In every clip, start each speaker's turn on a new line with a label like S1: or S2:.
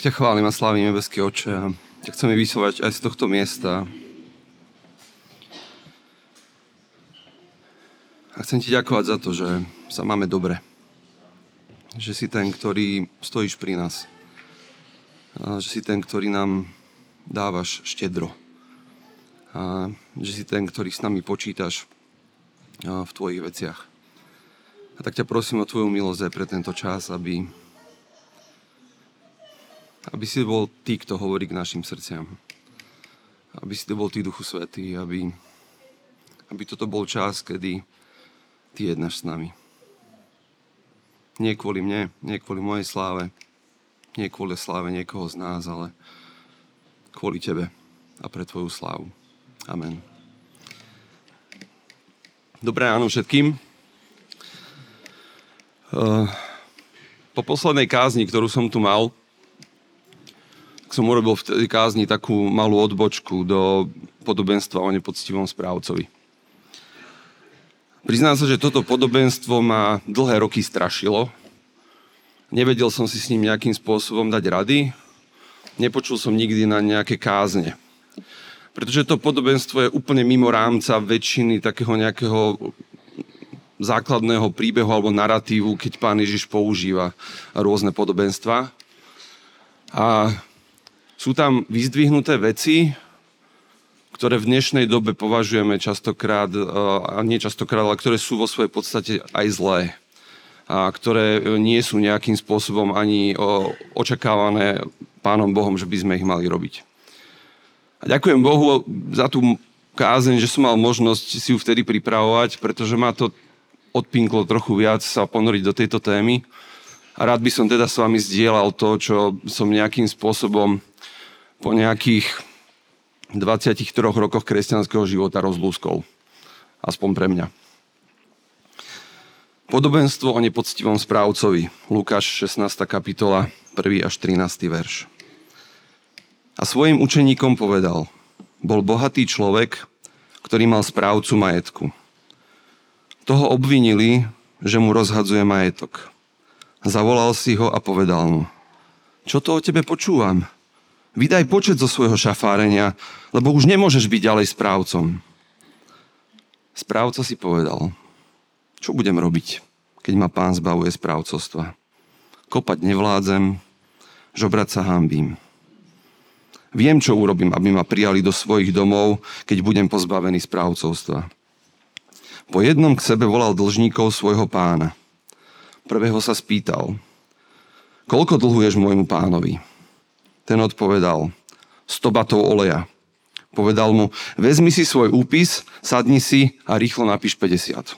S1: Tak ťa chválim a slávim, nebeský oče. A ťa chceme vyslovať aj z tohto miesta. A chcem ti ďakovať za to, že sa máme dobre. Že si ten, ktorý stojíš pri nás. A že si ten, ktorý nám dávaš štedro. A že si ten, ktorý s nami počítaš v tvojich veciach. A tak ťa prosím o tvoju milosť pre tento čas, aby aby si bol ty, kto hovorí k našim srdciam. Aby si to bol ty, Duchu Svetý, aby, aby toto bol čas, kedy ty jednáš s nami. Nie kvôli mne, nie kvôli mojej sláve, nie kvôli sláve niekoho z nás, ale kvôli tebe a pre tvoju slávu. Amen. Dobré ráno všetkým. Uh, po poslednej kázni, ktorú som tu mal, som urobil v tej kázni takú malú odbočku do podobenstva o nepoctivom správcovi. Priznám sa, že toto podobenstvo ma dlhé roky strašilo. Nevedel som si s ním nejakým spôsobom dať rady. Nepočul som nikdy na nejaké kázne. Pretože to podobenstvo je úplne mimo rámca väčšiny takého nejakého základného príbehu alebo narratívu, keď pán Ježiš používa rôzne podobenstva. A sú tam vyzdvihnuté veci, ktoré v dnešnej dobe považujeme častokrát, e, a nie častokrát, ale ktoré sú vo svojej podstate aj zlé. A ktoré nie sú nejakým spôsobom ani očakávané pánom Bohom, že by sme ich mali robiť. A ďakujem Bohu za tú kázeň, že som mal možnosť si ju vtedy pripravovať, pretože ma to odpinklo trochu viac sa ponoriť do tejto témy. A rád by som teda s vami zdieľal to, čo som nejakým spôsobom po nejakých 23 rokoch kresťanského života rozlúskol. Aspoň pre mňa. Podobenstvo o nepoctivom správcovi. Lukáš 16. kapitola, 1. až 13. verš. A svojim učeníkom povedal, bol bohatý človek, ktorý mal správcu majetku. Toho obvinili, že mu rozhadzuje majetok. Zavolal si ho a povedal mu, čo to o tebe počúvam? Vydaj počet zo svojho šafárenia, lebo už nemôžeš byť ďalej správcom. Správca si povedal, čo budem robiť, keď ma pán zbavuje správcovstva. Kopať nevládzem, žobrať sa hambím. Viem, čo urobím, aby ma prijali do svojich domov, keď budem pozbavený správcovstva. Po jednom k sebe volal dlžníkov svojho pána. Prvého sa spýtal, koľko dlhuješ môjmu pánovi? Ten odpovedal, 100 batov oleja. Povedal mu, vezmi si svoj úpis, sadni si a rýchlo napíš 50.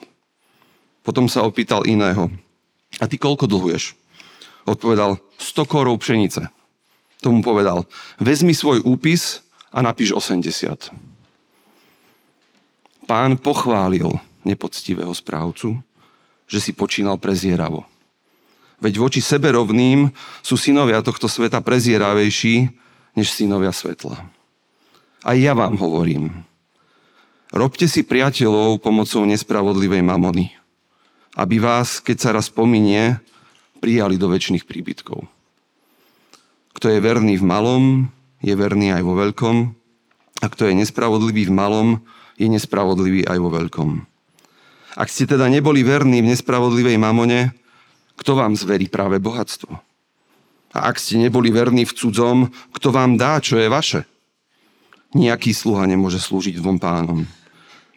S1: Potom sa opýtal iného, a ty koľko dlhuješ? Odpovedal, 100 korov pšenice. Tomu povedal, vezmi svoj úpis a napíš 80. Pán pochválil nepoctivého správcu, že si počínal prezieravo. Veď voči sebe rovným sú synovia tohto sveta prezieravejší než synovia svetla. Aj ja vám hovorím. Robte si priateľov pomocou nespravodlivej mamony, aby vás, keď sa raz pominie, prijali do väčšných príbytkov. Kto je verný v malom, je verný aj vo veľkom, a kto je nespravodlivý v malom, je nespravodlivý aj vo veľkom. Ak ste teda neboli verní v nespravodlivej mamone, kto vám zverí práve bohatstvo? A ak ste neboli verní v cudzom, kto vám dá, čo je vaše? Nijaký sluha nemôže slúžiť dvom pánom.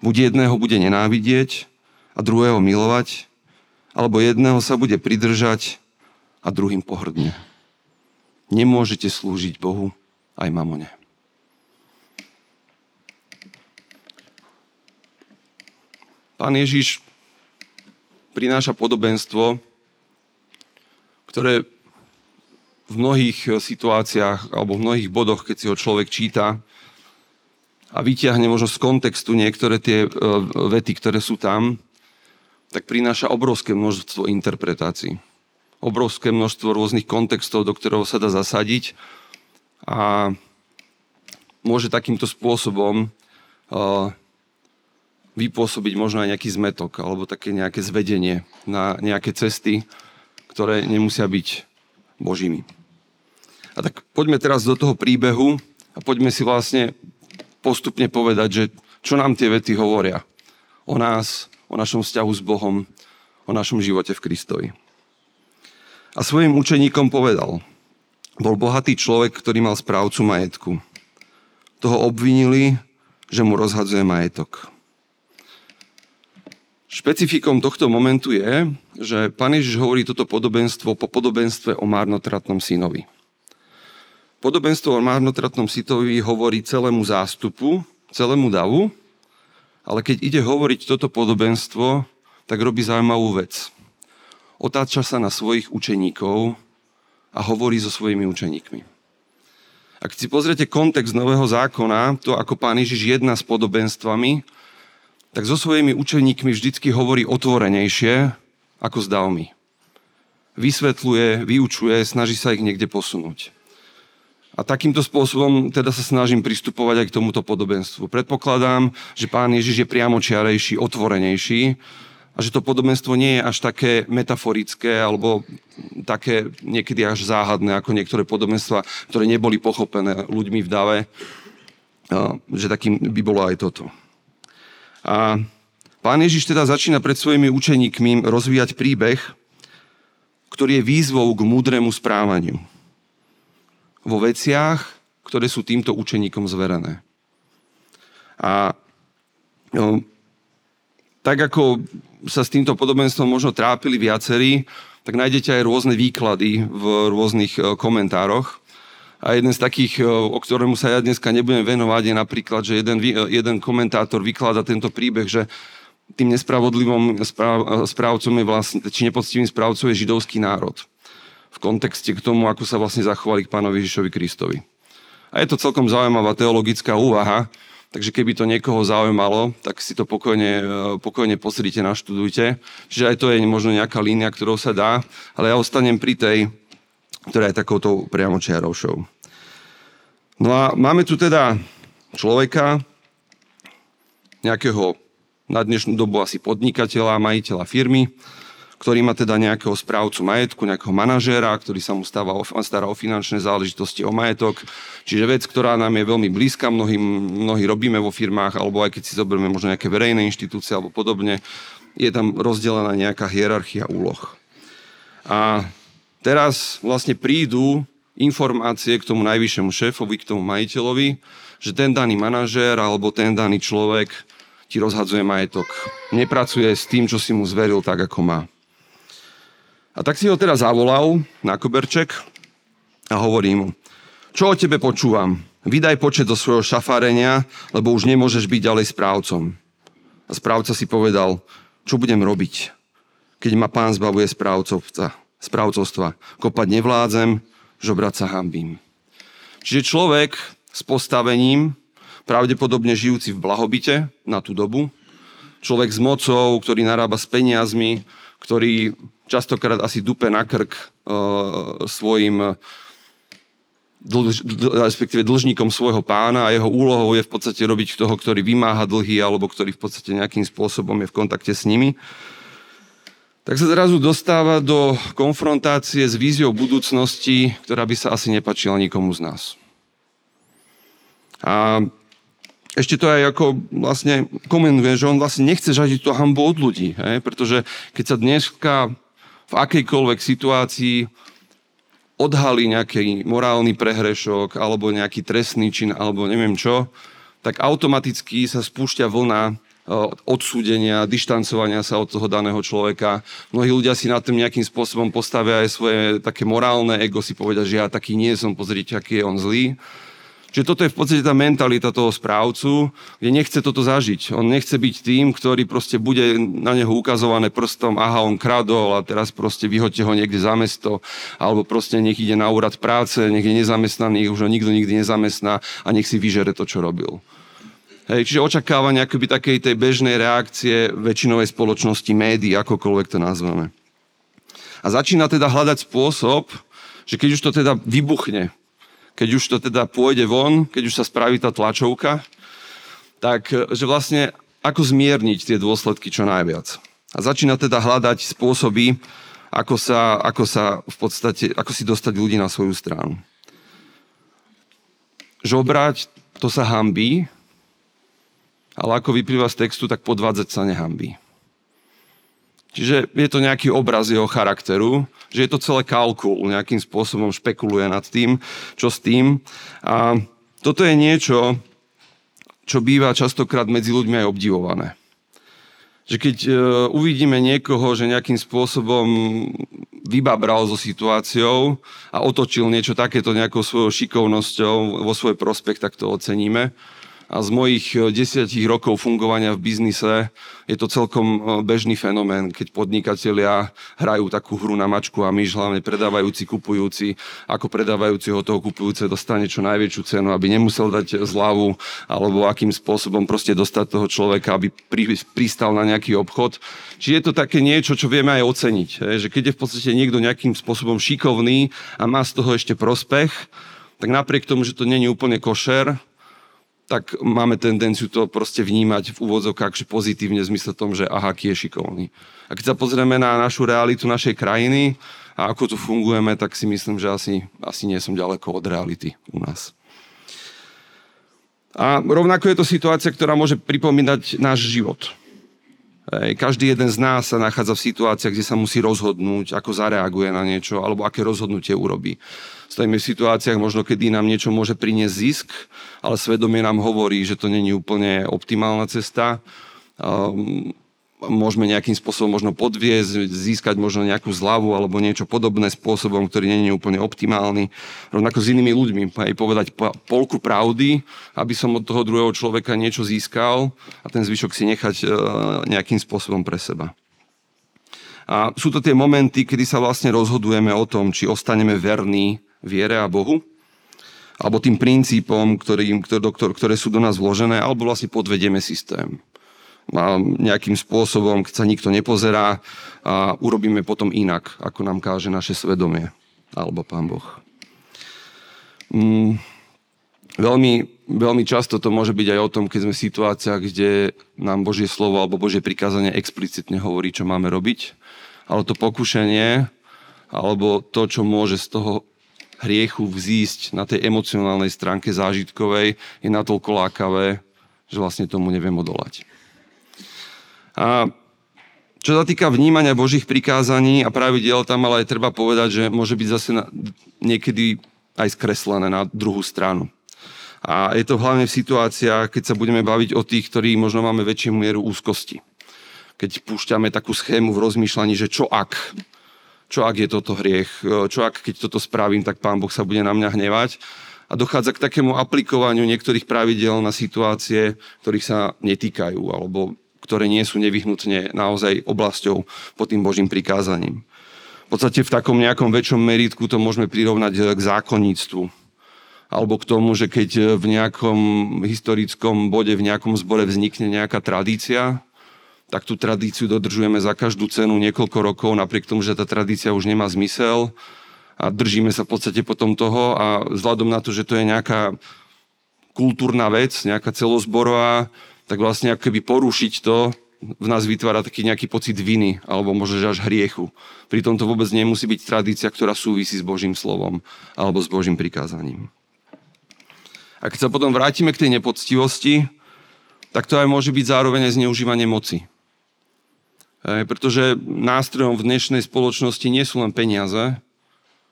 S1: Buď jedného bude nenávidieť a druhého milovať, alebo jedného sa bude pridržať a druhým pohrdne. Nemôžete slúžiť Bohu aj mamone. Pán Ježiš prináša podobenstvo, ktoré v mnohých eh, situáciách alebo v mnohých bodoch, keď si ho človek číta a vyťahne možno z kontextu niektoré tie eh, vety, ktoré sú tam, tak prináša obrovské množstvo interpretácií. Obrovské množstvo rôznych kontextov, do ktorého sa dá zasadiť a môže takýmto spôsobom uh, vypôsobiť možno aj nejaký zmetok alebo také nejaké zvedenie na nejaké cesty, ktoré nemusia byť božími. A tak poďme teraz do toho príbehu a poďme si vlastne postupne povedať, že čo nám tie vety hovoria o nás, o našom vzťahu s Bohom, o našom živote v Kristovi. A svojim učeníkom povedal, bol bohatý človek, ktorý mal správcu majetku. Toho obvinili, že mu rozhadzuje majetok. Špecifikom tohto momentu je, že pán Ježiš hovorí toto podobenstvo po podobenstve o márnotratnom synovi. Podobenstvo o márnotratnom synovi hovorí celému zástupu, celému davu, ale keď ide hovoriť toto podobenstvo, tak robí zaujímavú vec. Otáča sa na svojich učeníkov a hovorí so svojimi učeníkmi. Ak si pozriete kontext Nového zákona, to ako pán Ježiš jedná s podobenstvami, tak so svojimi učeníkmi vždycky hovorí otvorenejšie ako s davmi. Vysvetľuje, vyučuje, snaží sa ich niekde posunúť. A takýmto spôsobom teda sa snažím pristupovať aj k tomuto podobenstvu. Predpokladám, že pán Ježiš je priamočiarejší, otvorenejší a že to podobenstvo nie je až také metaforické alebo také niekedy až záhadné ako niektoré podobenstva, ktoré neboli pochopené ľuďmi v dave, že takým by bolo aj toto. A pán Ježiš teda začína pred svojimi učeníkmi rozvíjať príbeh, ktorý je výzvou k múdremu správaniu. Vo veciach, ktoré sú týmto učeníkom zverené. A no, tak ako sa s týmto podobenstvom možno trápili viacerí, tak nájdete aj rôzne výklady v rôznych e, komentároch. A jeden z takých, o ktorému sa ja dneska nebudem venovať, je napríklad, že jeden, jeden komentátor vyklada tento príbeh, že tým nespravodlivom správ, správcom je vlastne, či nepoctivým správcom je židovský národ. V kontexte k tomu, ako sa vlastne zachovali k pánovi Ježišovi Kristovi. A je to celkom zaujímavá teologická úvaha, takže keby to niekoho zaujímalo, tak si to pokojne, e, pokojne pozrite, naštudujte. Čiže aj to je možno nejaká línia, ktorou sa dá, ale ja ostanem pri tej, ktorá je takouto priamočiarovšou. No a máme tu teda človeka, nejakého na dnešnú dobu asi podnikateľa, majiteľa firmy, ktorý má teda nejakého správcu majetku, nejakého manažéra, ktorý sa mu stáva, stará o finančné záležitosti, o majetok. Čiže vec, ktorá nám je veľmi blízka, mnohí, mnohí robíme vo firmách, alebo aj keď si zoberieme možno nejaké verejné inštitúcie alebo podobne, je tam rozdelená nejaká hierarchia úloh. A teraz vlastne prídu informácie k tomu najvyššiemu šéfovi, k tomu majiteľovi, že ten daný manažér alebo ten daný človek ti rozhadzuje majetok. Nepracuje s tým, čo si mu zveril tak, ako má. A tak si ho teda zavolal na koberček a hovorí mu, čo o tebe počúvam? Vydaj počet do svojho šafárenia, lebo už nemôžeš byť ďalej správcom. A správca si povedal, čo budem robiť, keď ma pán zbavuje správcovca, správcovstva. Kopať nevládzem, žobrať sa hambím. Čiže človek s postavením, pravdepodobne žijúci v blahobite na tú dobu, človek s mocou, ktorý narába s peniazmi, ktorý častokrát asi dupe na krk uh, svojim dlž, respektíve dlžníkom svojho pána a jeho úlohou je v podstate robiť toho, ktorý vymáha dlhy alebo ktorý v podstate nejakým spôsobom je v kontakte s nimi tak sa zrazu dostáva do konfrontácie s víziou budúcnosti, ktorá by sa asi nepačila nikomu z nás. A ešte to aj ako vlastne komentuje, že on vlastne nechce žadiť tú hambu od ľudí, hej? pretože keď sa dneska v akejkoľvek situácii odhalí nejaký morálny prehrešok alebo nejaký trestný čin alebo neviem čo, tak automaticky sa spúšťa vlna odsúdenia, dištancovania sa od toho daného človeka. Mnohí ľudia si na tým nejakým spôsobom postavia aj svoje také morálne ego, si povedia, že ja taký nie som, pozrite, aký je on zlý. Čiže toto je v podstate tá mentalita toho správcu, kde nechce toto zažiť. On nechce byť tým, ktorý proste bude na neho ukazované prstom, aha, on kradol a teraz proste vyhoďte ho niekde za mesto, alebo proste nech ide na úrad práce, nech je nezamestnaný, už ho nikto nikdy nezamestná a nech si vyžere to, čo robil. Hej, čiže očakávanie akoby takej tej bežnej reakcie väčšinovej spoločnosti, médií, akokoľvek to nazveme. A začína teda hľadať spôsob, že keď už to teda vybuchne, keď už to teda pôjde von, keď už sa spraví tá tlačovka, tak že vlastne ako zmierniť tie dôsledky čo najviac. A začína teda hľadať spôsoby, ako sa, ako sa v podstate, ako si dostať ľudí na svoju stranu. žobrať, to sa hambí, ale ako vyplýva z textu, tak podvádzať sa nehambí. Čiže je to nejaký obraz jeho charakteru, že je to celé kalkul, nejakým spôsobom špekuluje nad tým, čo s tým. A toto je niečo, čo býva častokrát medzi ľuďmi aj obdivované. Že keď e, uvidíme niekoho, že nejakým spôsobom vybabral so situáciou a otočil niečo takéto nejakou svojou šikovnosťou vo svoj prospekt, tak to oceníme a z mojich e, desiatich rokov fungovania v biznise je to celkom e, bežný fenomén, keď podnikatelia hrajú takú hru na mačku a myš, hlavne predávajúci, kupujúci, ako predávajúci ho toho kupujúce dostane čo najväčšiu cenu, aby nemusel dať zľavu, alebo akým spôsobom proste dostať toho človeka, aby pristal na nejaký obchod. Čiže je to také niečo, čo vieme aj oceniť. Že keď je v podstate niekto nejakým spôsobom šikovný a má z toho ešte prospech, tak napriek tomu, že to není úplne košer, tak máme tendenciu to proste vnímať v úvodzovkách že pozitívne v zmysle tom, že aha, aký je šikovný. A keď sa pozrieme na našu realitu našej krajiny a ako tu fungujeme, tak si myslím, že asi, asi nie som ďaleko od reality u nás. A rovnako je to situácia, ktorá môže pripomínať náš život. Každý jeden z nás sa nachádza v situáciách, kde sa musí rozhodnúť, ako zareaguje na niečo, alebo aké rozhodnutie urobí. Stojíme v situáciách možno, kedy nám niečo môže priniesť zisk, ale svedomie nám hovorí, že to není úplne optimálna cesta. Um, môžeme nejakým spôsobom možno podviezť, získať možno nejakú zľavu alebo niečo podobné spôsobom, ktorý nie je úplne optimálny. Rovnako s inými ľuďmi, aj povedať polku pravdy, aby som od toho druhého človeka niečo získal a ten zvyšok si nechať e, nejakým spôsobom pre seba. A sú to tie momenty, kedy sa vlastne rozhodujeme o tom, či ostaneme verní viere a Bohu, alebo tým princípom, ktorý, ktoré sú do nás vložené, alebo vlastne podvedieme systém nejakým spôsobom, keď sa nikto nepozerá a urobíme potom inak, ako nám káže naše svedomie alebo Pán Boh. Mm, veľmi, veľmi často to môže byť aj o tom, keď sme v situáciách, kde nám Božie slovo alebo Božie prikázanie explicitne hovorí, čo máme robiť, ale to pokušenie alebo to, čo môže z toho hriechu vzísť na tej emocionálnej stránke zážitkovej, je natoľko lákavé, že vlastne tomu neviem odolať. A čo sa týka vnímania Božích prikázaní a pravidel, tam ale aj treba povedať, že môže byť zase na, niekedy aj skreslené na druhú stranu. A je to hlavne v situáciách, keď sa budeme baviť o tých, ktorí možno máme väčšiu mieru úzkosti. Keď púšťame takú schému v rozmýšľaní, že čo ak, čo ak je toto hriech, čo ak keď toto spravím, tak pán Boh sa bude na mňa hnevať. A dochádza k takému aplikovaniu niektorých pravidel na situácie, ktorých sa netýkajú, alebo ktoré nie sú nevyhnutne naozaj oblasťou pod tým Božím prikázaním. V podstate v takom nejakom väčšom meritku to môžeme prirovnať k zákonníctvu. Alebo k tomu, že keď v nejakom historickom bode, v nejakom zbore vznikne nejaká tradícia, tak tú tradíciu dodržujeme za každú cenu niekoľko rokov, napriek tomu, že tá tradícia už nemá zmysel a držíme sa v podstate potom toho a vzhľadom na to, že to je nejaká kultúrna vec, nejaká celozborová, tak vlastne ako keby porušiť to v nás vytvára taký nejaký pocit viny alebo možno až hriechu. Pritom to vôbec nemusí byť tradícia, ktorá súvisí s Božím slovom alebo s Božím prikázaním. A keď sa potom vrátime k tej nepoctivosti, tak to aj môže byť zároveň aj zneužívanie moci. E, pretože nástrojom v dnešnej spoločnosti nie sú len peniaze,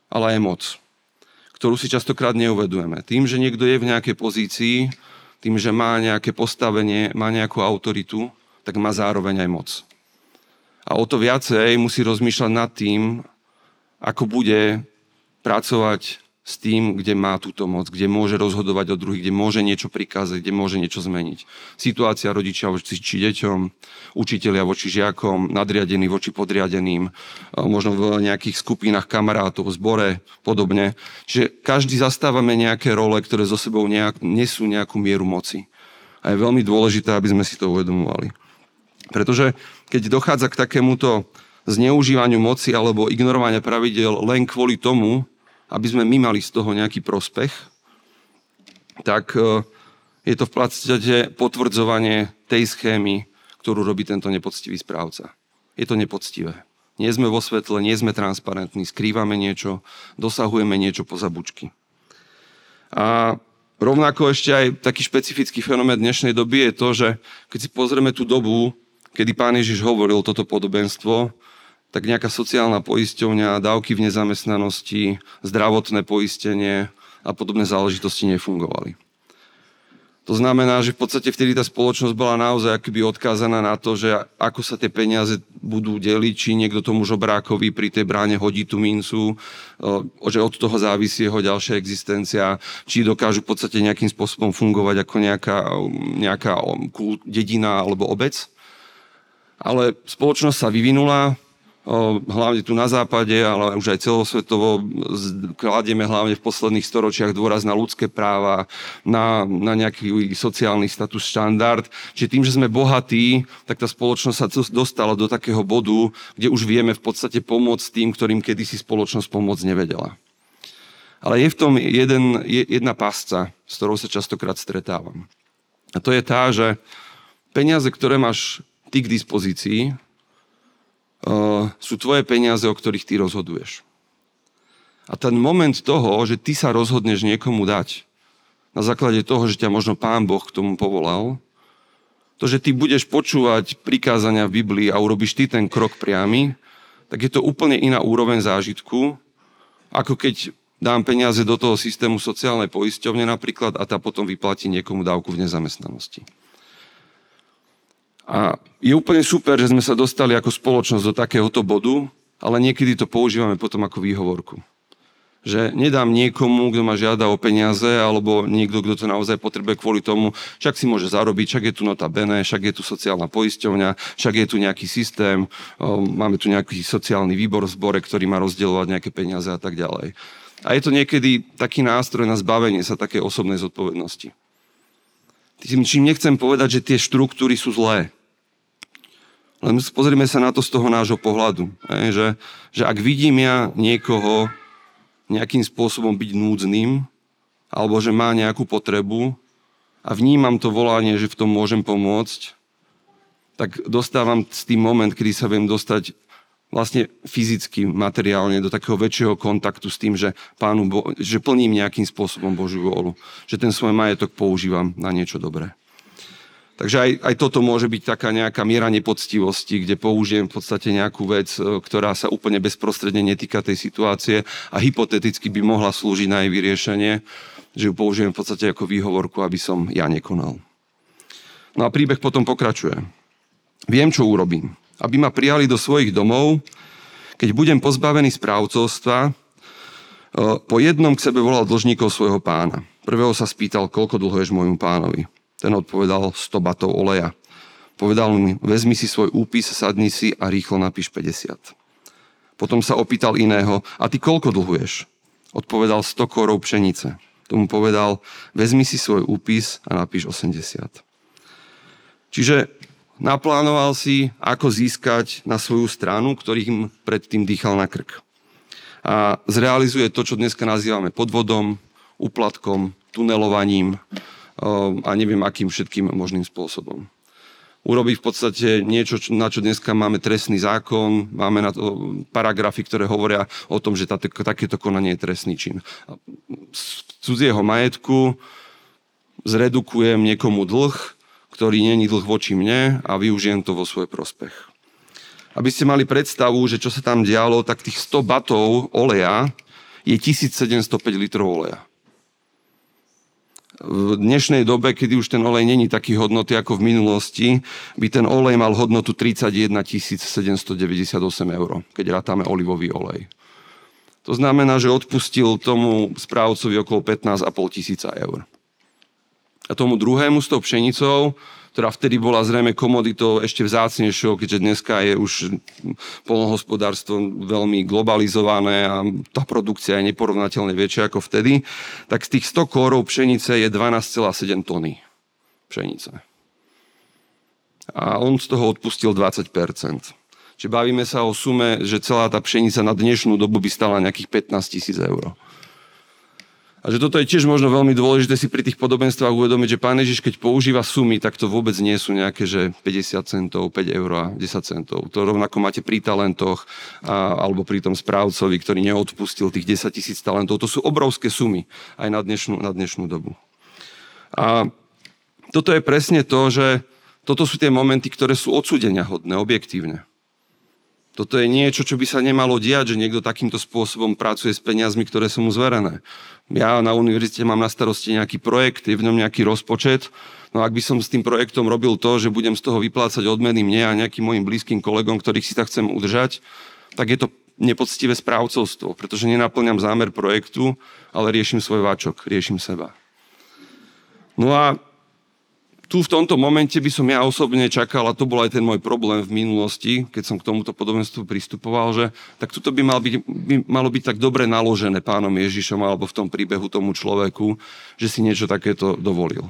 S1: ale aj moc, ktorú si častokrát neuvedujeme. Tým, že niekto je v nejakej pozícii, tým, že má nejaké postavenie, má nejakú autoritu, tak má zároveň aj moc. A o to viacej musí rozmýšľať nad tým, ako bude pracovať s tým, kde má túto moc, kde môže rozhodovať o druhých, kde môže niečo prikázať, kde môže niečo zmeniť. Situácia rodičia voči či deťom, učitelia voči žiakom, nadriadení voči podriadeným, možno v nejakých skupinách kamarátov, zbore, podobne. Čiže každý zastávame nejaké role, ktoré zo sebou nejak, nesú nejakú mieru moci. A je veľmi dôležité, aby sme si to uvedomovali. Pretože keď dochádza k takémuto zneužívaniu moci alebo ignorovania pravidel len kvôli tomu, aby sme my mali z toho nejaký prospech, tak e, je to v podstate potvrdzovanie tej schémy, ktorú robí tento nepoctivý správca. Je to nepoctivé. Nie sme vo svetle, nie sme transparentní, skrývame niečo, dosahujeme niečo po zabučky. A rovnako ešte aj taký špecifický fenomén dnešnej doby je to, že keď si pozrieme tú dobu, kedy pán Ježiš hovoril toto podobenstvo, tak nejaká sociálna poisťovňa, dávky v nezamestnanosti, zdravotné poistenie a podobné záležitosti nefungovali. To znamená, že v podstate vtedy tá spoločnosť bola naozaj akoby odkázaná na to, že ako sa tie peniaze budú deliť, či niekto tomu žobrákovi pri tej bráne hodí tú mincu, že od toho závisí jeho ďalšia existencia, či dokážu v podstate nejakým spôsobom fungovať ako nejaká, nejaká dedina alebo obec. Ale spoločnosť sa vyvinula, hlavne tu na západe, ale už aj celosvetovo kladieme hlavne v posledných storočiach dôraz na ľudské práva, na, na nejaký sociálny status štandard. Čiže tým, že sme bohatí, tak tá spoločnosť sa dostala do takého bodu, kde už vieme v podstate pomôcť tým, ktorým kedysi spoločnosť pomôcť nevedela. Ale je v tom jeden, jedna pásca, s ktorou sa častokrát stretávam. A to je tá, že peniaze, ktoré máš ty k dispozícii, sú tvoje peniaze, o ktorých ty rozhoduješ. A ten moment toho, že ty sa rozhodneš niekomu dať, na základe toho, že ťa možno Pán Boh k tomu povolal, to, že ty budeš počúvať prikázania v Biblii a urobíš ty ten krok priamy, tak je to úplne iná úroveň zážitku, ako keď dám peniaze do toho systému sociálnej poisťovne napríklad a tá potom vyplatí niekomu dávku v nezamestnanosti. A je úplne super, že sme sa dostali ako spoločnosť do takéhoto bodu, ale niekedy to používame potom ako výhovorku. Že nedám niekomu, kto ma žiada o peniaze, alebo niekto, kto to naozaj potrebuje kvôli tomu, však si môže zarobiť, však je tu nota bene, však je tu sociálna poisťovňa, však je tu nejaký systém, máme tu nejaký sociálny výbor v zbore, ktorý má rozdielovať nejaké peniaze a tak ďalej. A je to niekedy taký nástroj na zbavenie sa také osobnej zodpovednosti. Tým, čím nechcem povedať, že tie štruktúry sú zlé. Len pozrime sa na to z toho nášho pohľadu. Že, že ak vidím ja niekoho nejakým spôsobom byť núdznym, alebo že má nejakú potrebu a vnímam to volanie, že v tom môžem pomôcť, tak dostávam s tým moment, kedy sa viem dostať vlastne fyzicky, materiálne do takého väčšieho kontaktu s tým, že, pánu Bo- že plním nejakým spôsobom Božiu vôľu. Že ten svoj majetok používam na niečo dobré. Takže aj, aj toto môže byť taká nejaká miera nepoctivosti, kde použijem v podstate nejakú vec, e, ktorá sa úplne bezprostredne netýka tej situácie a hypoteticky by mohla slúžiť na jej vyriešenie, že ju použijem v podstate ako výhovorku, aby som ja nekonal. No a príbeh potom pokračuje. Viem, čo urobím aby ma prijali do svojich domov, keď budem pozbavený správcovstva, e, po jednom k sebe volal dlžníkov svojho pána. Prvého sa spýtal, koľko dlhuješ môjmu pánovi. Ten odpovedal 100 batov oleja. Povedal mi, vezmi si svoj úpis, sadni si a rýchlo napíš 50. Potom sa opýtal iného, a ty koľko dlhuješ? Odpovedal 100 korov pšenice. Tomu povedal, vezmi si svoj úpis a napíš 80. Čiže naplánoval si, ako získať na svoju stranu, ktorým predtým dýchal na krk. A zrealizuje to, čo dneska nazývame podvodom, úplatkom, tunelovaním a neviem akým všetkým možným spôsobom. Urobí v podstate niečo, na čo dneska máme trestný zákon, máme na to paragrafy, ktoré hovoria o tom, že takéto konanie je trestný čin. Z cudzieho majetku zredukujem niekomu dlh, ktorý není dlh voči mne a využijem to vo svoj prospech. Aby ste mali predstavu, že čo sa tam dialo, tak tých 100 batov oleja je 1705 litrov oleja. V dnešnej dobe, kedy už ten olej není taký hodnoty ako v minulosti, by ten olej mal hodnotu 31 798 eur, keď rátame olivový olej. To znamená, že odpustil tomu správcovi okolo 15,5 tisíca eur. A tomu druhému s tou pšenicou, ktorá vtedy bola zrejme komoditou ešte vzácnejšou, keďže dneska je už polnohospodárstvo veľmi globalizované a tá produkcia je neporovnateľne väčšia ako vtedy, tak z tých 100 kórov pšenice je 12,7 tony pšenice. A on z toho odpustil 20%. Čiže bavíme sa o sume, že celá tá pšenica na dnešnú dobu by stala nejakých 15 tisíc eur. A že toto je tiež možno veľmi dôležité si pri tých podobenstvách uvedomiť, že Pán Ježiš, keď používa sumy, tak to vôbec nie sú nejaké, že 50 centov, 5 eur a 10 centov. To rovnako máte pri talentoch a, alebo pri tom správcovi, ktorý neodpustil tých 10 tisíc talentov. To sú obrovské sumy aj na dnešnú, na dnešnú dobu. A toto je presne to, že toto sú tie momenty, ktoré sú odsúdenia hodné, objektívne. Toto je niečo, čo by sa nemalo diať, že niekto takýmto spôsobom pracuje s peniazmi, ktoré sú mu zverené. Ja na univerzite mám na starosti nejaký projekt, je v ňom nejaký rozpočet, no ak by som s tým projektom robil to, že budem z toho vyplácať odmeny mne a nejakým mojim blízkym kolegom, ktorých si tak chcem udržať, tak je to nepoctivé správcovstvo, pretože nenaplňam zámer projektu, ale riešim svoj váčok, riešim seba. No a tu v tomto momente by som ja osobne čakal, a to bol aj ten môj problém v minulosti, keď som k tomuto podobenstvu pristupoval, že tak toto by, mal byť, by malo byť tak dobre naložené pánom Ježišom alebo v tom príbehu tomu človeku, že si niečo takéto dovolil.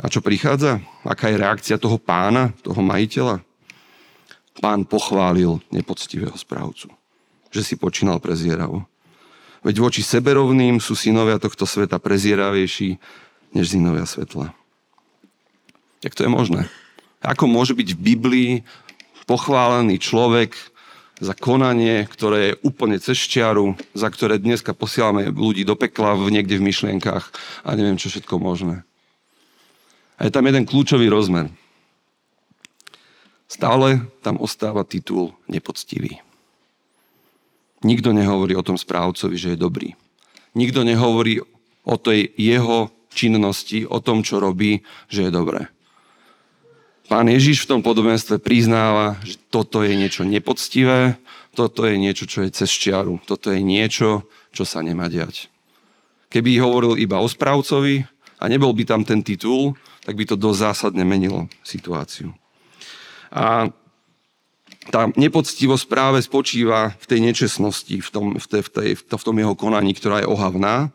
S1: A čo prichádza? Aká je reakcia toho pána, toho majiteľa? Pán pochválil nepoctivého správcu, že si počínal prezieravo. Veď voči seberovným sú synovia tohto sveta prezieravejší než synovia svetla. Jak to je možné? Ako môže byť v Biblii pochválený človek za konanie, ktoré je úplne cez čiaru, za ktoré dneska posielame ľudí do pekla v, niekde v myšlienkach a neviem čo všetko možné. A je tam jeden kľúčový rozmer. Stále tam ostáva titul nepoctivý. Nikto nehovorí o tom správcovi, že je dobrý. Nikto nehovorí o tej jeho činnosti, o tom, čo robí, že je dobré. Pán Ježiš v tom podobenstve priznáva, že toto je niečo nepoctivé, toto je niečo, čo je cez čiaru, toto je niečo, čo sa nemá diať. Keby hovoril iba o správcovi a nebol by tam ten titul, tak by to dosť zásadne menilo situáciu. A tá nepoctivosť práve spočíva v tej nečestnosti, v tom, v, tej, v, tej, v tom jeho konaní, ktorá je ohavná.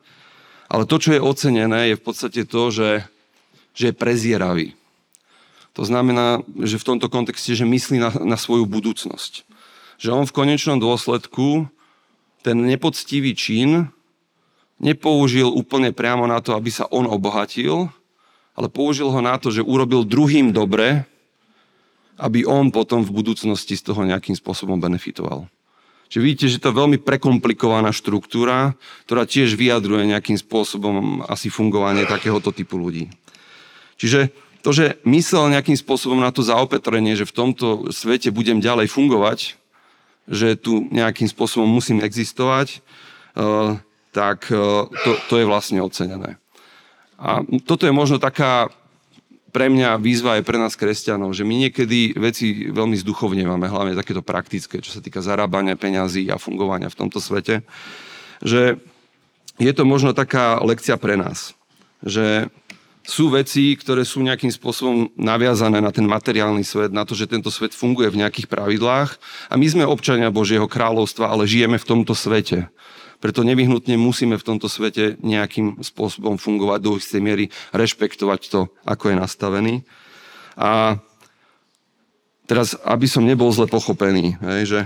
S1: Ale to, čo je ocenené, je v podstate to, že, že je prezieravý. To znamená, že v tomto kontexte, že myslí na, na svoju budúcnosť. Že on v konečnom dôsledku ten nepoctivý čin nepoužil úplne priamo na to, aby sa on obohatil, ale použil ho na to, že urobil druhým dobre, aby on potom v budúcnosti z toho nejakým spôsobom benefitoval. Čiže vidíte, že to je veľmi prekomplikovaná štruktúra, ktorá tiež vyjadruje nejakým spôsobom asi fungovanie takéhoto typu ľudí. Čiže to, že myslel nejakým spôsobom na to zaopetrenie, že v tomto svete budem ďalej fungovať, že tu nejakým spôsobom musím existovať, eh, tak eh, to, to je vlastne ocenené. A toto je možno taká pre mňa výzva aj pre nás kresťanov, že my niekedy veci veľmi zduchovnevame, hlavne takéto praktické, čo sa týka zarábania peňazí a fungovania v tomto svete, že je to možno taká lekcia pre nás, že sú veci, ktoré sú nejakým spôsobom naviazané na ten materiálny svet, na to, že tento svet funguje v nejakých pravidlách a my sme občania Božieho kráľovstva, ale žijeme v tomto svete. Preto nevyhnutne musíme v tomto svete nejakým spôsobom fungovať do istej miery, rešpektovať to, ako je nastavený. A teraz, aby som nebol zle pochopený, hej, že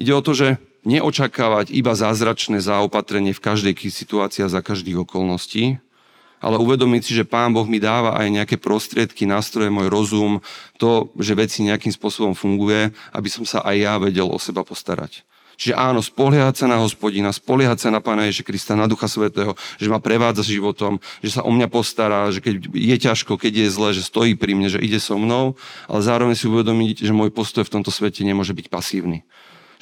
S1: ide o to, že neočakávať iba zázračné zaopatrenie v každej situácii a za každých okolností, ale uvedomiť si, že Pán Boh mi dáva aj nejaké prostriedky, nástroje, môj rozum, to, že veci nejakým spôsobom funguje, aby som sa aj ja vedel o seba postarať. Čiže áno, spoliehať sa na hospodina, spoliehať sa na Pána Ježiša Krista, na Ducha Svetého, že ma prevádza životom, že sa o mňa postará, že keď je ťažko, keď je zle, že stojí pri mne, že ide so mnou, ale zároveň si uvedomiť, že môj postoj v tomto svete nemôže byť pasívny.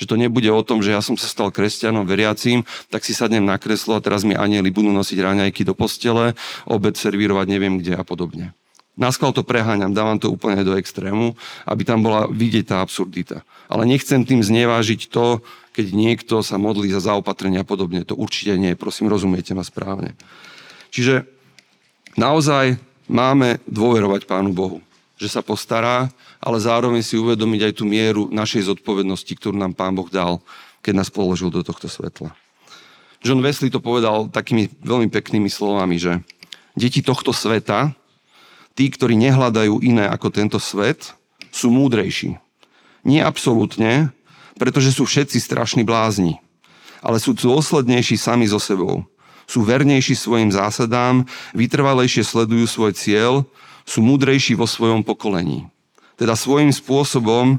S1: Že to nebude o tom, že ja som sa stal kresťanom, veriacím, tak si sadnem na kreslo a teraz mi anieli budú nosiť raňajky do postele, obed servírovať neviem kde a podobne. Naskal to preháňam, dávam to úplne do extrému, aby tam bola vidieť tá absurdita. Ale nechcem tým znevážiť to, keď niekto sa modlí za zaopatrenia a podobne. To určite nie, prosím, rozumiete ma správne. Čiže naozaj máme dôverovať Pánu Bohu že sa postará, ale zároveň si uvedomiť aj tú mieru našej zodpovednosti, ktorú nám Pán Boh dal, keď nás položil do tohto svetla. John Wesley to povedal takými veľmi peknými slovami, že deti tohto sveta, tí, ktorí nehľadajú iné ako tento svet, sú múdrejší. Nie absolútne, pretože sú všetci strašní blázni, ale sú dôslednejší sami so sebou. Sú vernejší svojim zásadám, vytrvalejšie sledujú svoj cieľ sú múdrejší vo svojom pokolení. Teda svojím spôsobom,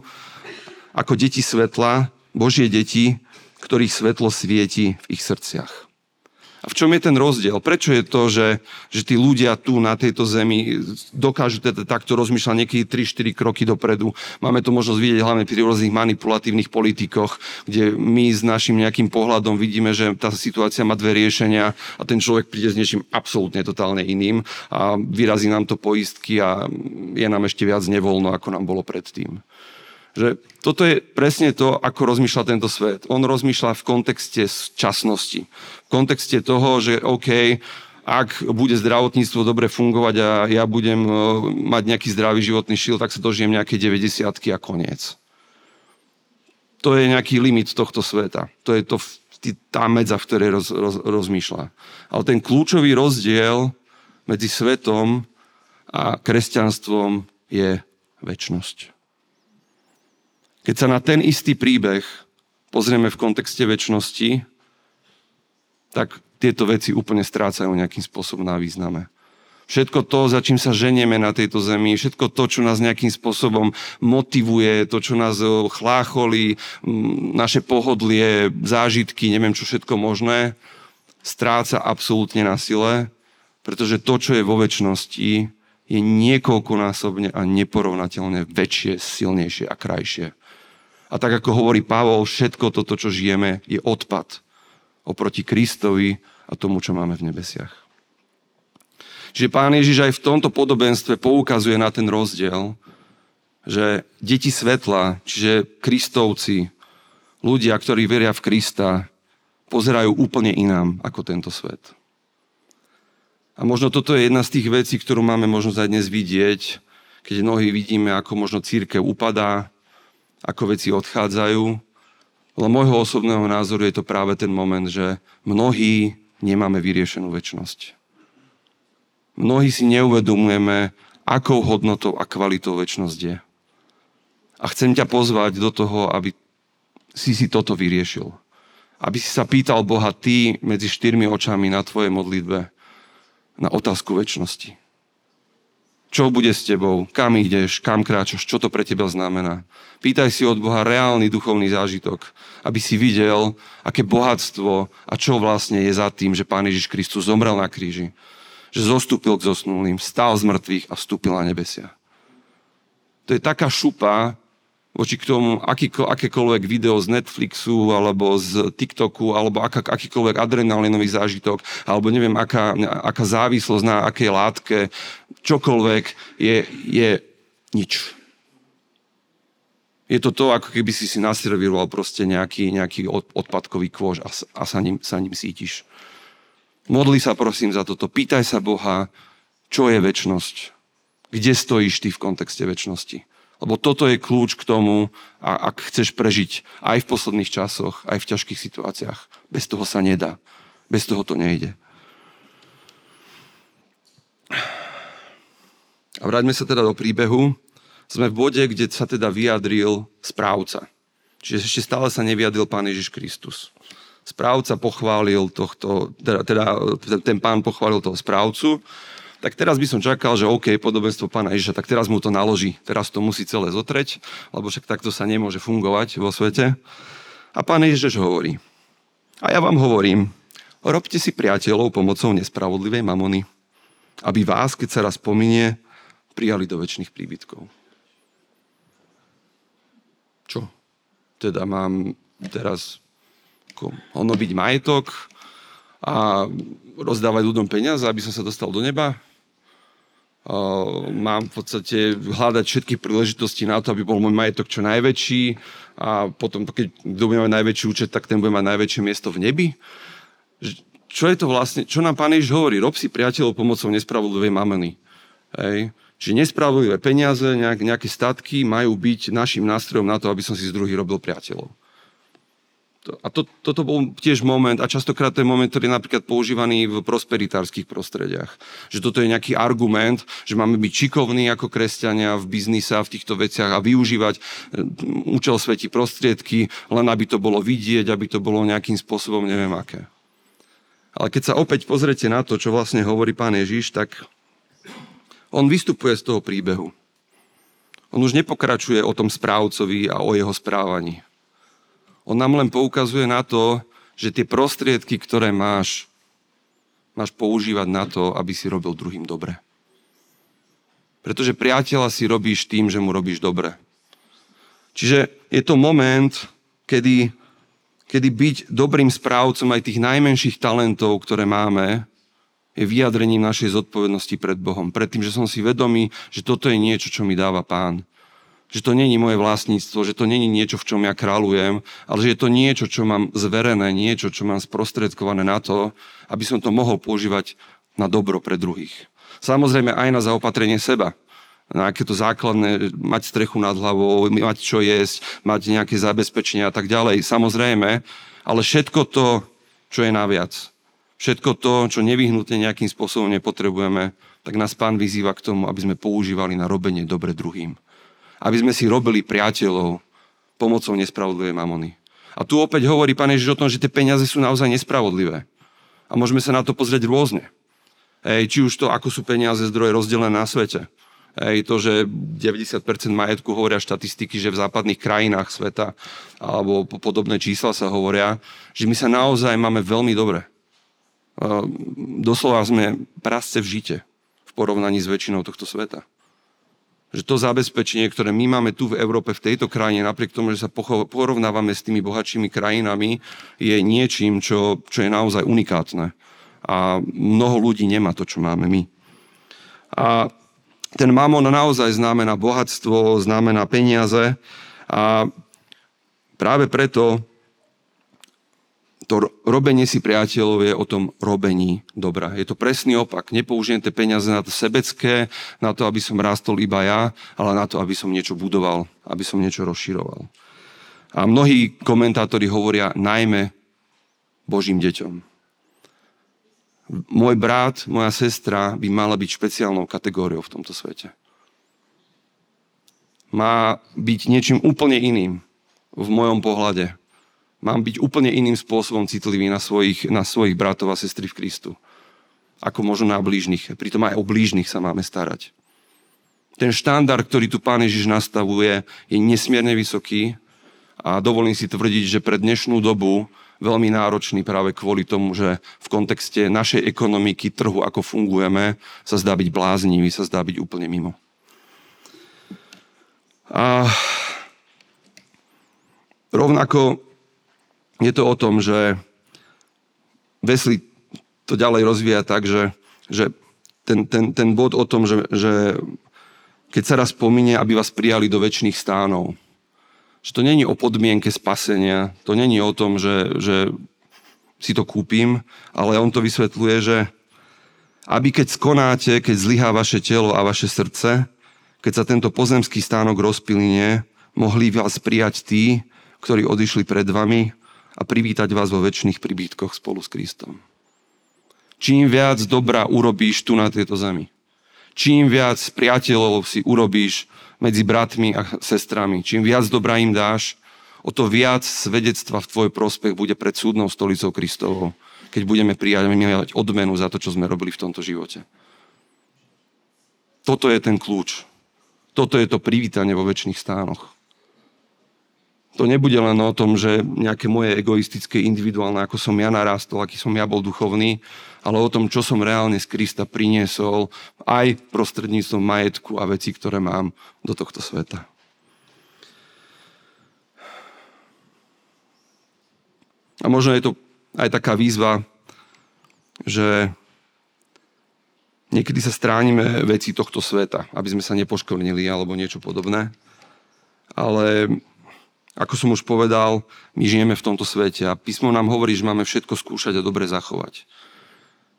S1: ako deti svetla, Božie deti, ktorých svetlo svieti v ich srdciach. A v čom je ten rozdiel? Prečo je to, že, že tí ľudia tu na tejto zemi dokážu teda takto rozmýšľať niekedy 3-4 kroky dopredu? Máme to možnosť vidieť hlavne pri rôznych manipulatívnych politikoch, kde my s našim nejakým pohľadom vidíme, že tá situácia má dve riešenia a ten človek príde s niečím absolútne totálne iným a vyrazí nám to poistky a je nám ešte viac nevoľno, ako nám bolo predtým. Že toto je presne to, ako rozmýšľa tento svet. On rozmýšľa v kontexte časnosti. Kontexte toho, že OK, ak bude zdravotníctvo dobre fungovať a ja budem e, mať nejaký zdravý životný šil, tak sa dožijem nejaké 90 a koniec. To je nejaký limit tohto sveta. To je to, tá medza, v ktorej roz, roz, rozmýšľa. Ale ten kľúčový rozdiel medzi svetom a kresťanstvom je väčnosť. Keď sa na ten istý príbeh pozrieme v kontexte väčšnosti, tak tieto veci úplne strácajú nejakým spôsobom na význame. Všetko to, za čím sa ženieme na tejto zemi, všetko to, čo nás nejakým spôsobom motivuje, to, čo nás chlácholí, naše pohodlie, zážitky, neviem čo všetko možné, stráca absolútne na sile, pretože to, čo je vo väčšnosti, je niekoľkonásobne a neporovnateľne väčšie, silnejšie a krajšie. A tak ako hovorí Pavol, všetko toto, čo žijeme, je odpad oproti Kristovi a tomu, čo máme v nebesiach. Čiže pán Ježiš aj v tomto podobenstve poukazuje na ten rozdiel, že deti svetla, čiže kristovci, ľudia, ktorí veria v Krista, pozerajú úplne inám ako tento svet. A možno toto je jedna z tých vecí, ktorú máme možnosť aj dnes vidieť, keď mnohí vidíme, ako možno církev upadá, ako veci odchádzajú. Ale môjho osobného názoru je to práve ten moment, že mnohí nemáme vyriešenú väčnosť. Mnohí si neuvedomujeme, akou hodnotou a kvalitou väčnosť je. A chcem ťa pozvať do toho, aby si si toto vyriešil. Aby si sa pýtal Boha ty medzi štyrmi očami na tvojej modlitbe na otázku väčšnosti. Čo bude s tebou? Kam ideš? Kam kráčaš? Čo to pre teba znamená? Pýtaj si od Boha reálny duchovný zážitok, aby si videl, aké bohatstvo a čo vlastne je za tým, že Pán Ježiš Kristus zomrel na kríži. Že zostúpil k zosnulým, stál z mŕtvych a vstúpil na nebesia. To je taká šupa, voči k tomu aký, akékoľvek video z Netflixu alebo z TikToku alebo aká, akýkoľvek adrenalinový zážitok alebo neviem aká, aká závislosť na akej látke, čokoľvek je, je nič. Je to to, ako keby si si naservíroval proste nejaký, nejaký odpadkový kôž a, a sa, ním, sa ním sítiš. Modli sa prosím za toto. Pýtaj sa Boha, čo je väčnosť. Kde stojíš ty v kontexte väčšnosti. Lebo toto je kľúč k tomu, a ak chceš prežiť aj v posledných časoch, aj v ťažkých situáciách. Bez toho sa nedá. Bez toho to nejde. A vráťme sa teda do príbehu. Sme v bode, kde sa teda vyjadril správca. Čiže ešte stále sa nevyjadril Pán Ježiš Kristus. Správca pochválil tohto, teda, teda ten pán pochválil toho správcu tak teraz by som čakal, že OK, podobenstvo pána Ježiša, tak teraz mu to naloží. Teraz to musí celé zotreť, lebo však takto sa nemôže fungovať vo svete. A pán Ježiš hovorí, a ja vám hovorím, robte si priateľov pomocou nespravodlivej mamony, aby vás, keď sa raz pominie, prijali do väčšných príbytkov. Čo? Teda mám teraz byť majetok a rozdávať ľuďom peniaze, aby som sa dostal do neba? Mám v podstate hľadať všetky príležitosti na to, aby bol môj majetok čo najväčší a potom, keď kto bude mať najväčší účet, tak ten bude mať najväčšie miesto v nebi. Čo je to vlastne, čo nám Pán Ježiš hovorí? Rob si priateľov pomocou nespravodlivej mameny. Hej. Čiže nespravodlivé peniaze, nejaké statky majú byť našim nástrojom na to, aby som si z druhých robil priateľov a to, toto bol tiež moment, a častokrát ten moment, ktorý je napríklad používaný v prosperitárskych prostrediach. Že toto je nejaký argument, že máme byť šikovní ako kresťania v biznise a v týchto veciach a využívať mm, účel sveti prostriedky, len aby to bolo vidieť, aby to bolo nejakým spôsobom neviem aké. Ale keď sa opäť pozrete na to, čo vlastne hovorí pán Ježiš, tak on vystupuje z toho príbehu. On už nepokračuje o tom správcovi a o jeho správaní on nám len poukazuje na to, že tie prostriedky, ktoré máš, máš používať na to, aby si robil druhým dobre. Pretože priateľa si robíš tým, že mu robíš dobre. Čiže je to moment, kedy, kedy byť dobrým správcom aj tých najmenších talentov, ktoré máme, je vyjadrením našej zodpovednosti pred Bohom. Pred tým, že som si vedomý, že toto je niečo, čo mi dáva Pán. Že to není moje vlastníctvo, že to není niečo, v čom ja kráľujem, ale že je to niečo, čo mám zverené, niečo, čo mám sprostredkované na to, aby som to mohol používať na dobro pre druhých. Samozrejme aj na zaopatrenie seba. Na aké to základné, mať strechu nad hlavou, mať čo jesť, mať nejaké zabezpečenia a tak ďalej. Samozrejme, ale všetko to, čo je naviac, všetko to, čo nevyhnutne nejakým spôsobom nepotrebujeme, tak nás pán vyzýva k tomu, aby sme používali na robenie dobre druhým. Aby sme si robili priateľov pomocou nespravodlivej mamony. A tu opäť hovorí pán Ježiš o tom, že tie peniaze sú naozaj nespravodlivé. A môžeme sa na to pozrieť rôzne. Hej, či už to, ako sú peniaze zdroje rozdelené na svete. Hej, to, že 90% majetku hovoria štatistiky, že v západných krajinách sveta alebo podobné čísla sa hovoria, že my sa naozaj máme veľmi dobre doslova sme prasce v žite v porovnaní s väčšinou tohto sveta. Že to zabezpečenie, ktoré my máme tu v Európe, v tejto krajine, napriek tomu, že sa porovnávame s tými bohatšími krajinami, je niečím, čo, čo je naozaj unikátne. A mnoho ľudí nemá to, čo máme my. A ten mamon naozaj znamená bohatstvo, znamená peniaze a práve preto to robenie si priateľov je o tom robení dobra. Je to presný opak. Nepoužijem tie peniaze na to sebecké, na to, aby som rástol iba ja, ale na to, aby som niečo budoval, aby som niečo rozširoval. A mnohí komentátori hovoria najmä Božím deťom. Môj brat, moja sestra by mala byť špeciálnou kategóriou v tomto svete. Má byť niečím úplne iným v mojom pohľade mám byť úplne iným spôsobom citlivý na svojich, na svojich bratov a sestry v Kristu. Ako možno na blížnych. Pritom aj o blížnych sa máme starať. Ten štandard, ktorý tu Pán Ježiš nastavuje, je nesmierne vysoký a dovolím si tvrdiť, že pre dnešnú dobu veľmi náročný práve kvôli tomu, že v kontexte našej ekonomiky, trhu, ako fungujeme, sa zdá byť bláznivý, sa zdá byť úplne mimo. A rovnako je to o tom, že Wesley to ďalej rozvíja tak, že, že ten, ten, ten bod o tom, že, že keď sa raz pominie, aby vás prijali do väčšných stánov. Že to není o podmienke spasenia, to není o tom, že, že si to kúpim, ale on to vysvetľuje, že aby keď skonáte, keď zlyhá vaše telo a vaše srdce, keď sa tento pozemský stánok rozpiline, mohli vás prijať tí, ktorí odišli pred vami a privítať vás vo väčšných príbytkoch spolu s Kristom. Čím viac dobra urobíš tu na tejto zemi, čím viac priateľov si urobíš medzi bratmi a sestrami, čím viac dobra im dáš, o to viac svedectva v tvoj prospech bude pred súdnou stolicou Kristovou, keď budeme prijať odmenu za to, čo sme robili v tomto živote. Toto je ten kľúč. Toto je to privítanie vo väčšných stánoch to nebude len o tom, že nejaké moje egoistické, individuálne, ako som ja narástol, aký som ja bol duchovný, ale o tom, čo som reálne z Krista priniesol aj prostredníctvom majetku a veci, ktoré mám do tohto sveta. A možno je to aj taká výzva, že niekedy sa stránime veci tohto sveta, aby sme sa nepoškornili alebo niečo podobné. Ale ako som už povedal, my žijeme v tomto svete a písmo nám hovorí, že máme všetko skúšať a dobre zachovať.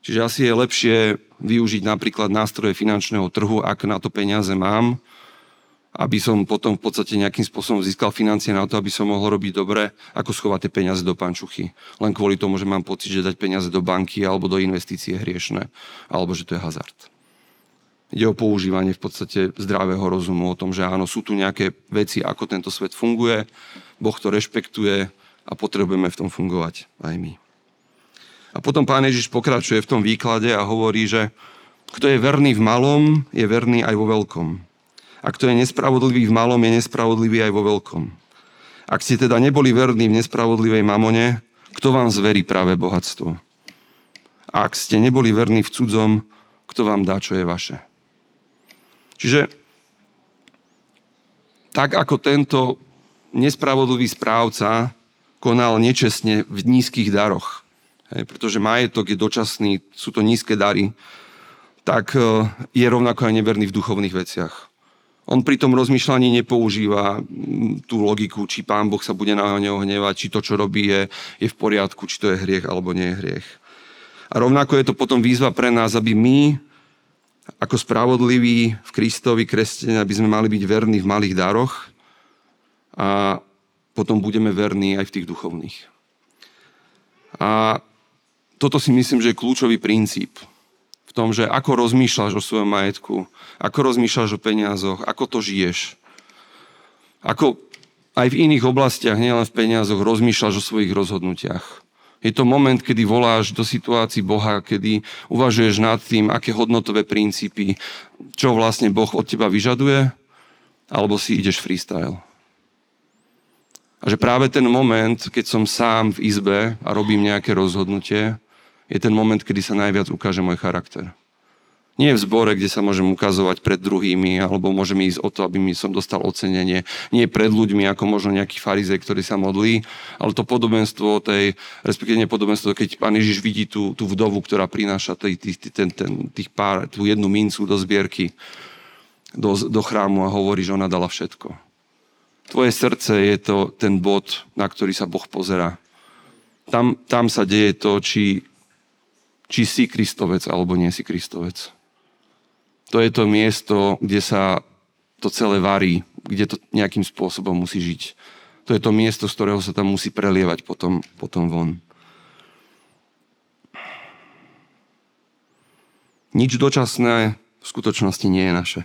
S1: Čiže asi je lepšie využiť napríklad nástroje finančného trhu, ak na to peniaze mám, aby som potom v podstate nejakým spôsobom získal financie na to, aby som mohol robiť dobre, ako schovať tie peniaze do pančuchy. Len kvôli tomu, že mám pocit, že dať peniaze do banky alebo do investície je hriešne, alebo že to je hazard. Ide o používanie v podstate zdravého rozumu, o tom, že áno, sú tu nejaké veci, ako tento svet funguje, Boh to rešpektuje a potrebujeme v tom fungovať aj my. A potom pán Ježiš pokračuje v tom výklade a hovorí, že kto je verný v malom, je verný aj vo veľkom. A kto je nespravodlivý v malom, je nespravodlivý aj vo veľkom. Ak ste teda neboli verní v nespravodlivej mamone, kto vám zverí práve bohatstvo? ak ste neboli verní v cudzom, kto vám dá, čo je vaše. Čiže tak ako tento nespravodlivý správca konal nečestne v nízkych daroch, hej, pretože majetok je dočasný, sú to nízke dary, tak e, je rovnako aj neverný v duchovných veciach. On pri tom rozmýšľaní nepoužíva tú logiku, či pán Boh sa bude na neho hnevať, či to, čo robí, je, je v poriadku, či to je hriech alebo nie je hriech. A rovnako je to potom výzva pre nás, aby my, ako spravodliví v Kristovi kresťania, aby sme mali byť verní v malých daroch a potom budeme verní aj v tých duchovných. A toto si myslím, že je kľúčový princíp v tom, že ako rozmýšľaš o svojom majetku, ako rozmýšľaš o peniazoch, ako to žiješ. Ako aj v iných oblastiach, nielen v peniazoch, rozmýšľaš o svojich rozhodnutiach. Je to moment, kedy voláš do situácií Boha, kedy uvažuješ nad tým, aké hodnotové princípy, čo vlastne Boh od teba vyžaduje, alebo si ideš freestyle. A že práve ten moment, keď som sám v izbe a robím nejaké rozhodnutie, je ten moment, kedy sa najviac ukáže môj charakter. Nie v zbore, kde sa môžem ukazovať pred druhými, alebo môžem ísť o to, aby mi som dostal ocenenie. Nie pred ľuďmi, ako možno nejaký farizej, ktorý sa modlí, ale to podobenstvo tej, respektíve podobenstvo, keď pán Ježiš vidí tú, tú vdovu, ktorá prináša tých, tých, ten, ten, tých pár, tú jednu mincu do zbierky, do, do chrámu a hovorí, že ona dala všetko. Tvoje srdce je to ten bod, na ktorý sa Boh pozera. Tam, tam sa deje to, či, či si Kristovec alebo nie si Kristovec. To je to miesto, kde sa to celé varí, kde to nejakým spôsobom musí žiť. To je to miesto, z ktorého sa tam musí prelievať potom, potom von. Nič dočasné v skutočnosti nie je naše.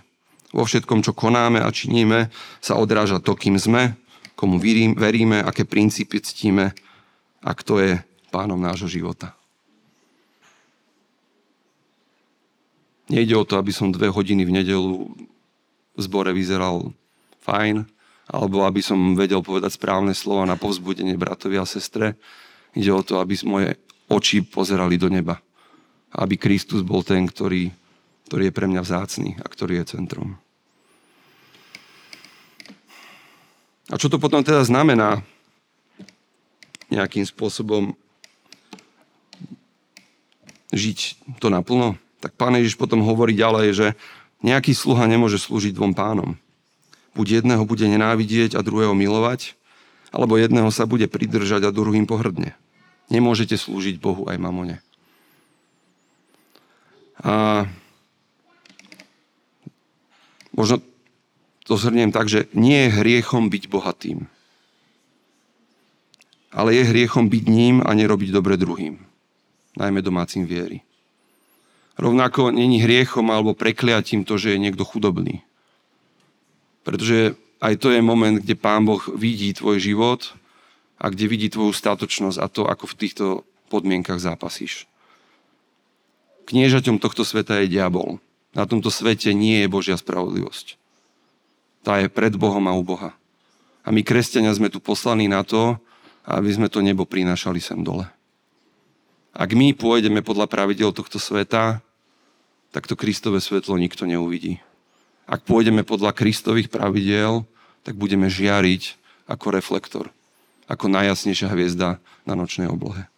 S1: Vo všetkom, čo konáme a činíme, sa odráža to, kým sme, komu veríme, aké princípy ctíme a kto je pánom nášho života. Nejde o to, aby som dve hodiny v nedelu v zbore vyzeral fajn, alebo aby som vedel povedať správne slova na povzbudenie bratovi a sestre. Ide o to, aby moje oči pozerali do neba. Aby Kristus bol ten, ktorý ktorý je pre mňa vzácný a ktorý je centrom. A čo to potom teda znamená nejakým spôsobom žiť to naplno? Tak pán Ježiš potom hovorí ďalej, že nejaký sluha nemôže slúžiť dvom pánom. Buď jedného bude nenávidieť a druhého milovať, alebo jedného sa bude pridržať a druhým pohrdne. Nemôžete slúžiť Bohu aj mamone. A Možno to zhrniem tak, že nie je hriechom byť bohatým. Ale je hriechom byť ním a nerobiť dobre druhým. Najmä domácim viery. Rovnako není hriechom alebo prekliatím to, že je niekto chudobný. Pretože aj to je moment, kde Pán Boh vidí tvoj život a kde vidí tvoju statočnosť a to, ako v týchto podmienkach zápasíš. Kniežaťom tohto sveta je diabol. Na tomto svete nie je Božia spravodlivosť. Tá je pred Bohom a u Boha. A my, kresťania, sme tu poslaní na to, aby sme to nebo prinášali sem dole. Ak my pôjdeme podľa pravidel tohto sveta, tak to Kristové svetlo nikto neuvidí. Ak pôjdeme podľa Kristových pravidel, tak budeme žiariť ako reflektor, ako najjasnejšia hviezda na nočnej oblohe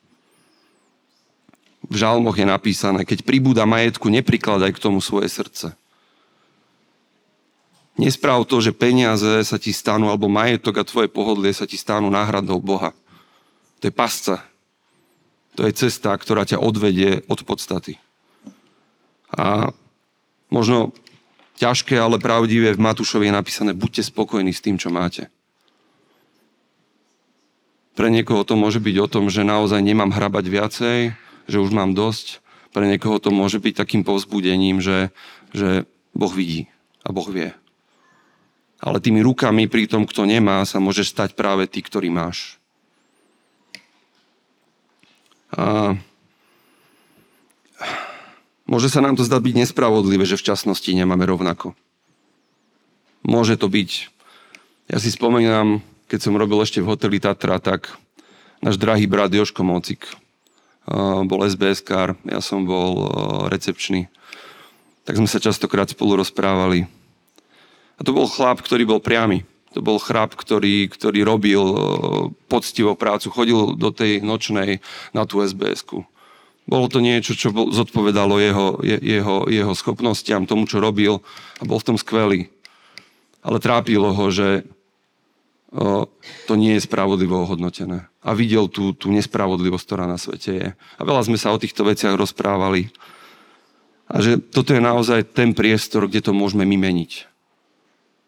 S1: v žalmoch je napísané, keď pribúda majetku, neprikladaj k tomu svoje srdce. Nesprav to, že peniaze sa ti stanú, alebo majetok a tvoje pohodlie sa ti stanú náhradou Boha. To je pasca. To je cesta, ktorá ťa odvedie od podstaty. A možno ťažké, ale pravdivé v Matúšovi je napísané, buďte spokojní s tým, čo máte. Pre niekoho to môže byť o tom, že naozaj nemám hrabať viacej, že už mám dosť. Pre niekoho to môže byť takým povzbudením, že, že Boh vidí a Boh vie. Ale tými rukami pri tom, kto nemá, sa môže stať práve ty, ktorý máš. A môže sa nám to zdať byť nespravodlivé, že v časnosti nemáme rovnako. Môže to byť. Ja si spomínam, keď som robil ešte v hoteli Tatra, tak náš drahý brat Joško Mocik bol SBS-kár, ja som bol recepčný. Tak sme sa častokrát spolu rozprávali. A to bol chlap, ktorý bol priamy. To bol chrap, ktorý, ktorý robil poctivou prácu, chodil do tej nočnej na tú SBS-ku. Bolo to niečo, čo zodpovedalo jeho, jeho, jeho schopnostiam, tomu, čo robil a bol v tom skvelý. Ale trápilo ho, že o, to nie je spravodlivo ohodnotené. A videl tú, tú nespravodlivosť, ktorá na svete je. A veľa sme sa o týchto veciach rozprávali. A že toto je naozaj ten priestor, kde to môžeme my meniť.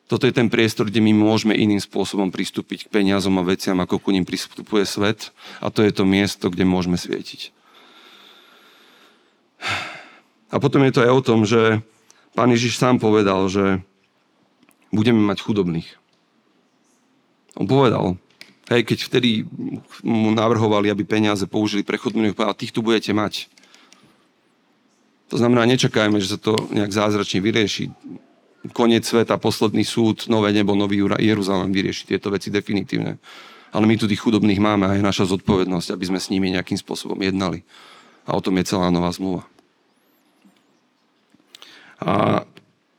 S1: Toto je ten priestor, kde my môžeme iným spôsobom pristúpiť k peniazom a veciam, ako ku ním pristupuje svet. A to je to miesto, kde môžeme svietiť. A potom je to aj o tom, že pán Ježiš sám povedal, že budeme mať chudobných. On povedal, hej, keď vtedy mu navrhovali, aby peniaze použili pre chudobných, povedal, tých tu budete mať. To znamená, nečakajme, že sa to nejak zázračne vyrieši. Koniec sveta, posledný súd, nové nebo, nový Jeruzalém vyrieši tieto veci definitívne. Ale my tu tých chudobných máme a je naša zodpovednosť, aby sme s nimi nejakým spôsobom jednali. A o tom je celá nová zmluva. A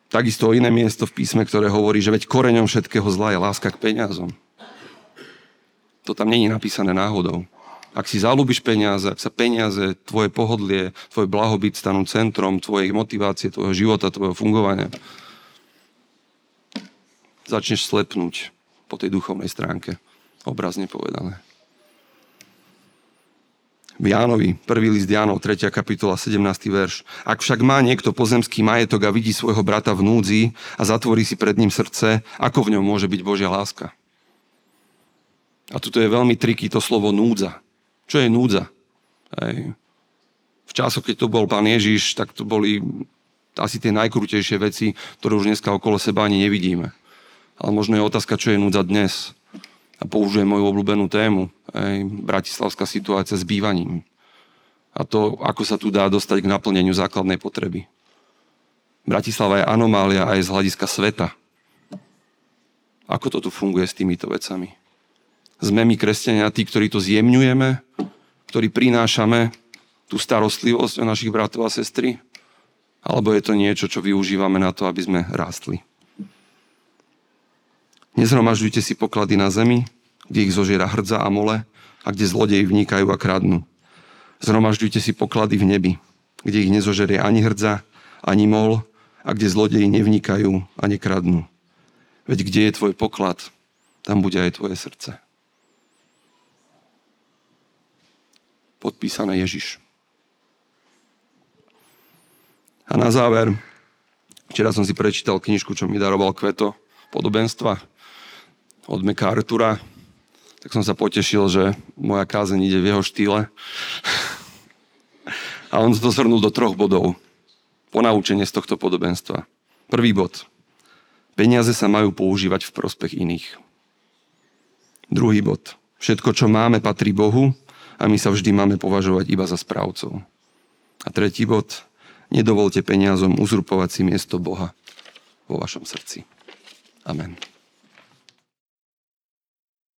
S1: takisto iné miesto v písme, ktoré hovorí, že veď koreňom všetkého zla je láska k peniazom. To tam není napísané náhodou. Ak si zalúbiš peniaze, ak sa peniaze, tvoje pohodlie, tvoj blahobyt stanú centrom tvojej motivácie, tvojho života, tvojho fungovania, začneš slepnúť po tej duchovnej stránke, obrazne povedané v Jánovi, prvý list Jánov, 3. kapitola, 17. verš. Ak však má niekto pozemský majetok a vidí svojho brata v núdzi a zatvorí si pred ním srdce, ako v ňom môže byť Božia láska? A tuto je veľmi triky to slovo núdza. Čo je núdza? Hej. V časoch, keď to bol pán Ježiš, tak to boli asi tie najkrutejšie veci, ktoré už dneska okolo seba ani nevidíme. Ale možno je otázka, čo je núdza dnes a použijem moju obľúbenú tému, aj bratislavská situácia s bývaním. A to, ako sa tu dá dostať k naplneniu základnej potreby. Bratislava je anomália aj z hľadiska sveta. Ako to tu funguje s týmito vecami? Sme my kresťania tí, ktorí to zjemňujeme, ktorí prinášame tú starostlivosť o našich bratov a sestry? Alebo je to niečo, čo využívame na to, aby sme rástli? Nezhromažďujte si poklady na zemi, kde ich zožiera hrdza a mole a kde zlodeji vnikajú a kradnú. Zhromažďujte si poklady v nebi, kde ich nezožerie ani hrdza, ani mol a kde zlodeji nevnikajú a nekradnú. Veď kde je tvoj poklad, tam bude aj tvoje srdce. Podpísané Ježiš. A na záver, včera som si prečítal knižku, čo mi daroval Kveto, podobenstva od MacArthura, tak som sa potešil, že moja kázeň ide v jeho štýle. A on to zhrnul do troch bodov. Ponaučenie z tohto podobenstva. Prvý bod. Peniaze sa majú používať v prospech iných. Druhý bod. Všetko, čo máme, patrí Bohu a my sa vždy máme považovať iba za správcov. A tretí bod. Nedovolte peniazom uzurpovať si miesto Boha vo vašom srdci. Amen.